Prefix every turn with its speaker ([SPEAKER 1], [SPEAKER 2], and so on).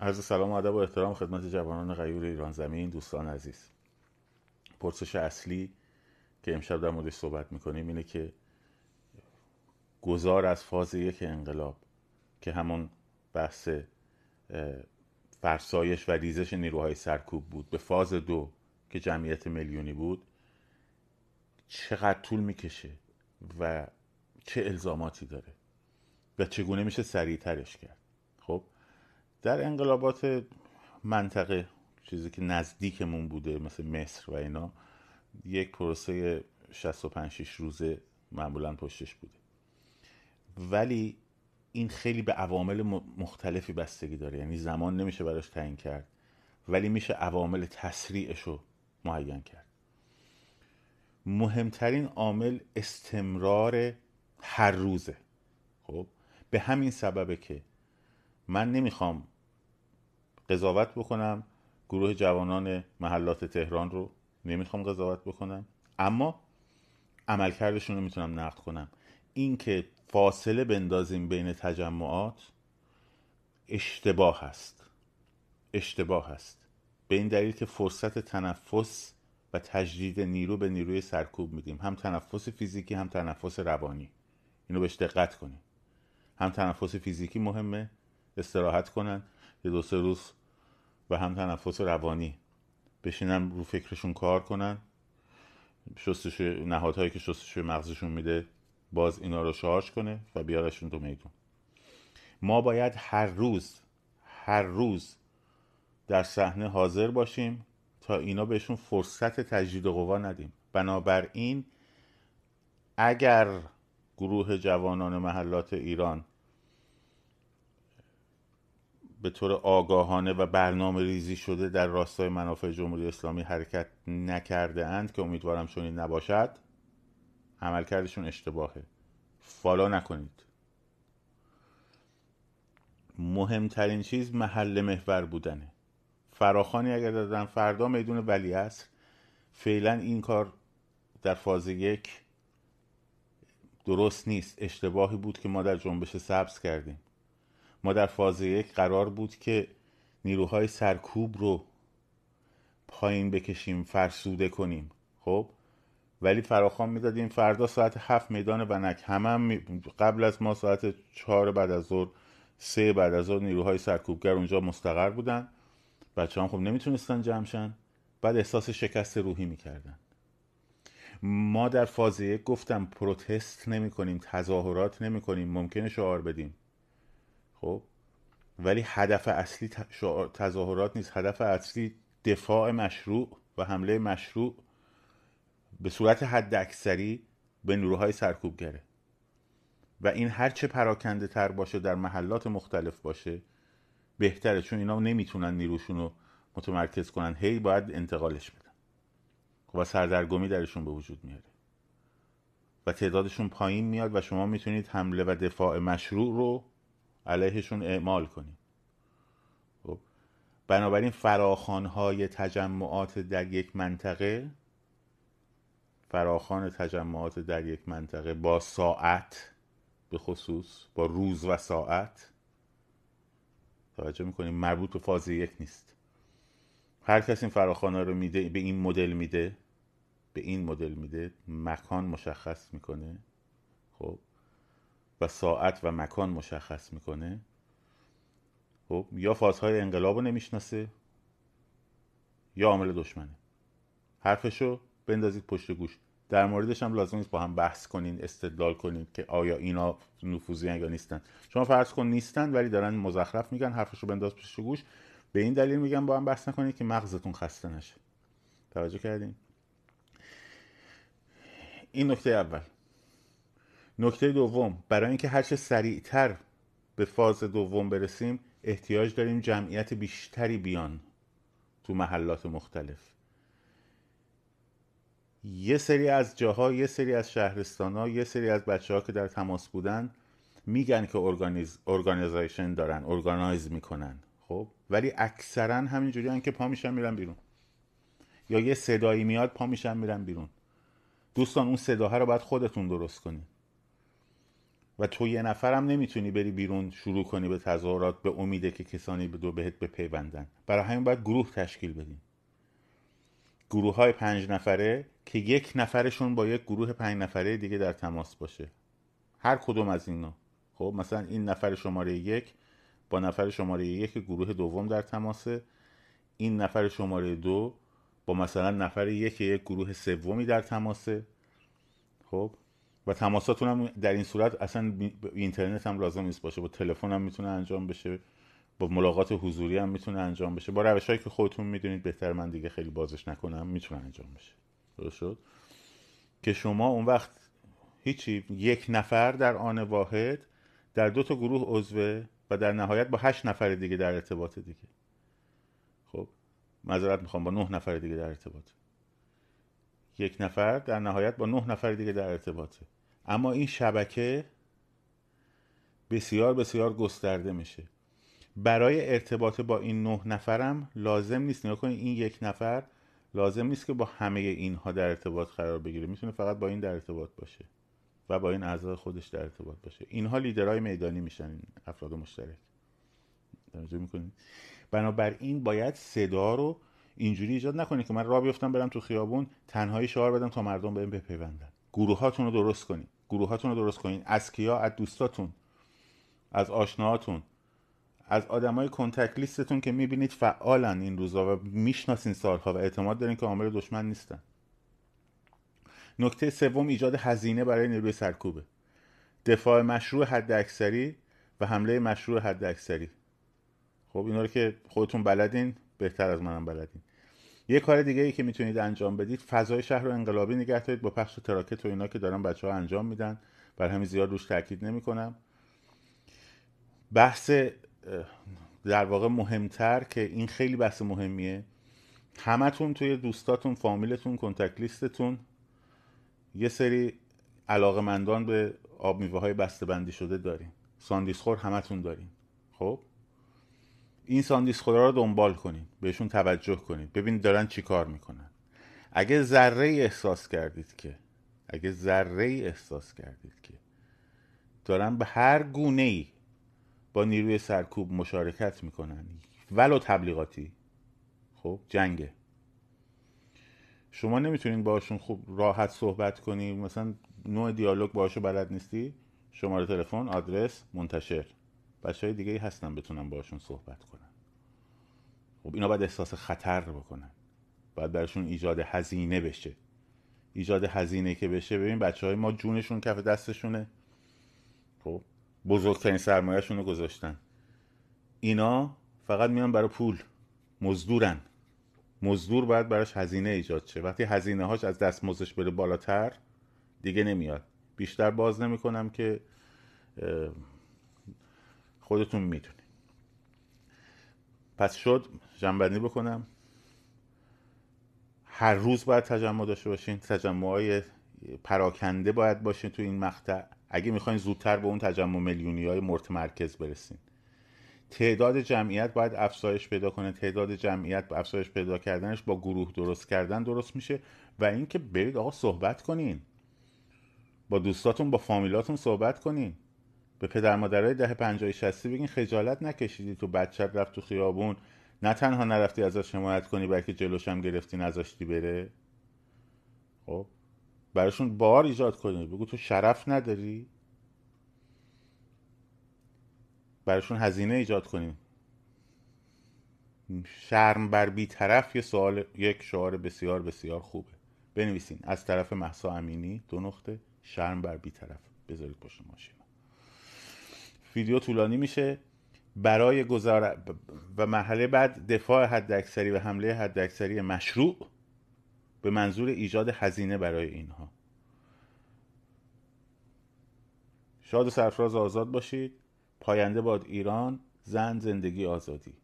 [SPEAKER 1] عرض سلام و ادب و احترام خدمت جوانان غیور ایران زمین دوستان عزیز. پرسش اصلی که امشب در موردش صحبت می‌کنیم اینه که گذار از فاز یک انقلاب که همون بحث فرسایش و ریزش نیروهای سرکوب بود به فاز دو که جمعیت میلیونی بود چقدر طول می‌کشه و چه الزاماتی داره و چگونه میشه سریعترش کرد؟ خب در انقلابات منطقه چیزی که نزدیکمون بوده مثل مصر و اینا یک پروسه 65 6 روزه معمولا پشتش بوده. ولی این خیلی به عوامل مختلفی بستگی داره. یعنی زمان نمیشه براش تعیین کرد ولی میشه عوامل تسریعش رو معین کرد. مهمترین عامل استمرار هر روزه. خب به همین سببه که من نمی‌خوام قضاوت بکنم. گروه جوانان محلات تهران رو نمی‌خوام قضاوت بکنم. اما عملکردشون رو می‌تونم نقد کنم. اینکه فاصله بندازیم بین تجمعات اشتباه هست اشتباه هست به این دلیل که فرصت تنفس و تجدید نیرو به نیروی سرکوب میدیم. هم تنفس فیزیکی هم تنفس روانی. اینو بهش دقت کنیم. هم تنفس فیزیکی مهمه. استراحت کنن یه دو سه روز و هم تنفس روانی بشینن رو فکرشون کار کنن. شستش نهادهایی که شستش مغزشون میده باز اینا رو شارژ کنه و بیارشون تو میدون. ما باید هر روز هر روز در صحنه حاضر باشیم تا اینا بهشون فرصت تجدید قوا ندیم. بنابراین اگر گروه جوانان محلات ایران به طور آگاهانه و برنامه ریزی شده در راستای منافع جمهوری اسلامی حرکت نکرده اند که امیدوارم چنین نباشد. عملکردشون اشتباهه. فالو نکنید. مهمترین چیز محل محور بودنه. فراخانی اگر دادن فردا میدون ولی است فعلا این کار در فاز یک درست نیست. اشتباهی بود که ما در جنبش سبز کردیم. ما در فاز یک قرار بود که نیروهای سرکوب رو پایین بکشیم فرسوده کنیم. خب؟ ولی فراخوان می‌دادیم فردا ساعت هفت میدان بنک همه هم قبل از ما ساعت چهار بعد از ظهر سه بعد از ظهر نیروهای سرکوبگر اونجا مستقر بودن. بچه هم خب نمی‌تونستن جمشن بعد احساس شکست روحی می‌کردن. ما در فاز یک گفتم پروتست نمی کنیم تظاهرات نمی کنیم ممکنه شعار بدیم. خب. ولی هدف اصلی تظاهرات نیست. هدف اصلی دفاع مشروع و حمله مشروع به صورت حد اکثری به نیروهای سرکوبگره. و این هرچه پراکنده تر باشه در محلات مختلف باشه بهتره. چون اینا نمی‌تونن نیروشون رو متمرکز کنن. هی باید انتقالش بدن. خب و سردرگمی درشون به وجود میاره. و تعدادشون پایین میاد و شما می‌تونید حمله و دفاع مشروع رو علیهشون اعمال کنید خب. بنابراین فراخانهای تجمعات در یک منطقه فراخان تجمعات در یک منطقه با ساعت به خصوص با روز و ساعت توجه می‌کنیم مربوط به فاز یک نیست. هر کس این فراخانه رو میده به این مدل میده به این مدل میده مکان مشخص می‌کنه. خب. و ساعت و مکان مشخص می‌کنه. خب یا فازهای انقلاب رو نمی‌شناسه یا عامل دشمنه. حرفشو بندازید پشت گوش. در موردش هم لازم نیست با هم بحث کنین استدلال کنین که آیا اینا نفوذی یا نیستن. شما فرض کن نیستن ولی دارن مزخرف میگن حرفشو بنداز پشت گوش. به این دلیل میگن با هم بحث نکنید که مغزتون خسته نشه. توجه کردین؟ این نکته اول. نکته دوم برای اینکه هرچه سریعتر به فاز دوم برسیم احتیاج داریم جمعیت بیشتری بیان تو محلات مختلف. یه سری از جاها یه سری از شهرستان ها یه سری از بچه ها که در تماس بودن میگن که organize organization دارن organize می‌کنن خب؟ ولی اکثرا همینجوری که پا میشن میرن بیرون. یا یه صدایی میاد پا میشن میرن بیرون. دوستان اون صداها رو باید خودتون درست کنید. و تو یه نفرم نمی‌تونی بری بیرون شروع کنی به تظاهرات به امیده که کسانی به دو بهت بپیوندن. برای همین باید گروه تشکیل بدیم. گروه های پنج نفره که یک نفرشون با یک گروه پنج نفره دیگه در تماس باشه. هر کدوم از اینا. خب مثلا این نفر شماره یک با نفر شماره یک گروه دوم در تماسه. این نفر شماره دو با مثلا نفر یک یک گروه سومی در تماسه. خب و تماساتون هم در این صورت اصلا اینترنت هم لازم نیست باشه با تلفن هم می‌تونه انجام بشه با ملاقات حضوری هم می‌تونه انجام بشه با روش هایی که خودتون می‌دونید بهتر من دیگه خیلی بازش نکنم می‌تونه انجام بشه. درست شد؟ که شما اون وقت هیچی یک نفر در آن واحد در دو تا گروه عضوه و در نهایت با هشت نفر دیگه در ارتباط دیگه. خب معذرت می‌خوام با نه نفر دیگه در ارتباط. یک نفر در نهایت با نه نفر دیگه در ارتباطه. اما این شبکه بسیار بسیار گسترده میشه. برای ارتباط با این نه نفرم لازم نیست نگاه کنید این یک نفر لازم نیست که با همه اینها در ارتباط قرار بگیره. می‌تونه فقط با این در ارتباط باشه و با این اعضای خودش در ارتباط باشه. اینها لیدرهای میدانی میشن این افراد مشترک. توجه می‌کنید؟ بنابراین باید صدا رو اینجوری ایجاد نکنید که من راه بیفتم برم تو خیابون تنهایی شعار بدم تا مردم بهم بپیوندن. گروهاتون رو درست کنید گروهاتون رو درست کنید از کیا؟ از دوستاتون. از آشناهاتون. از آدمای کنتکت لیستتون که می‌بینید فعالن این روزا و می‌شناسین سالها و اعتماد دارین که عامل دشمن نیستن. نکته سوم ایجاد هزینه برای نیروی سرکوبه. دفاع مشروع حد اکثری و حمله مشروع حد اکثری خب اینا رو که خودتون بلدین بهتر از منم بلدین. یه کار دیگه ای که می‌تونید انجام بدید فضای شهر رو انقلابی نگه دارید با پخش تراکت و اینا که دارن بچه ها انجام میدن. برا همین زیاد روش تاکید نمی‌کنم. بحث در واقع مهمتر که این خیلی بحث مهمیه. همتون توی دوستاتون فامیلتون contact list تون یه سری علاقمندان به آب میوه های بسته بندی شده دارین. ساندیس خور همتون دارین. خب؟ این ساندیس خورا رو دنبال کنین بهشون توجه کنید ببینید دارن چی کار می‌کنن. اگه ذره احساس کردید که اگه ذره احساس کردید که دارن به هر گونه ای با نیروی سرکوب مشارکت می‌کنن ولو تبلیغاتی خب جنگه. شما نمی‌تونین باشون خوب راحت صحبت کنی مثلا نوع دیالوگ باشو بلد نیستی؟ شماره تلفن آدرس منتشر. بچه های دیگه هستن بتونن باشون صحبت کنن. خب اینا باید احساس خطر بکنن. باید برشون ایجاد هزینه بشه. ایجاد هزینه که بشه ببین بچه های ما جونشون کف دستشونه. خب بزرگترین سرمایهشون رو گذاشتن. اینا فقط میان برای پول. مزدورن. مزدور باید براش هزینه ایجاد شه. وقتی هزینه هاش از دستمزدش بره بالاتر دیگه نمیاد. بیشتر باز نمی‌کنم که خودتون می‌دونید. پس شد جنبندی بکنم. هر روز باید تجمع داشته باشین. تجمع های پراکنده باید باشین تو این مقطع. اگه می‌خواین زودتر به اون تجمع میلیونی های مرکز برسین. تعداد جمعیت باید افزایش پیدا کنه. تعداد جمعیت با افزایش پیدا کردنش با گروه درست کردن درست میشه. و اینکه برید آقا صحبت کنین. با دوستاتون با فامیلاتون صحبت کنین. به پدر مادرای ده پنجاه شستی بگین خجالت نکشیدی تو بچت رفت تو خیابون. نه تنها نرفتی ازش حمایت کنی بلکه جلوش هم گرفتی نذاشتی بره. خب براشون بار ایجاد کنی. بگو تو شرف نداری؟ براشون هزینه ایجاد کنیم شرم بر طرف یه سوال یک شعار بسیار بسیار خوبه. بنویسین. از طرف محسا امینی دو نقطه شرم بر طرف بذارید پشت ماشین ویدیو طولانی میشه. برای گذار و مرحله بعد دفاع حداکثری و حمله حداکثری مشروع به منظور ایجاد هزینه برای اینها. شاد و سرفراز آزاد باشید. پاینده باد ایران. زن زندگی آزادی.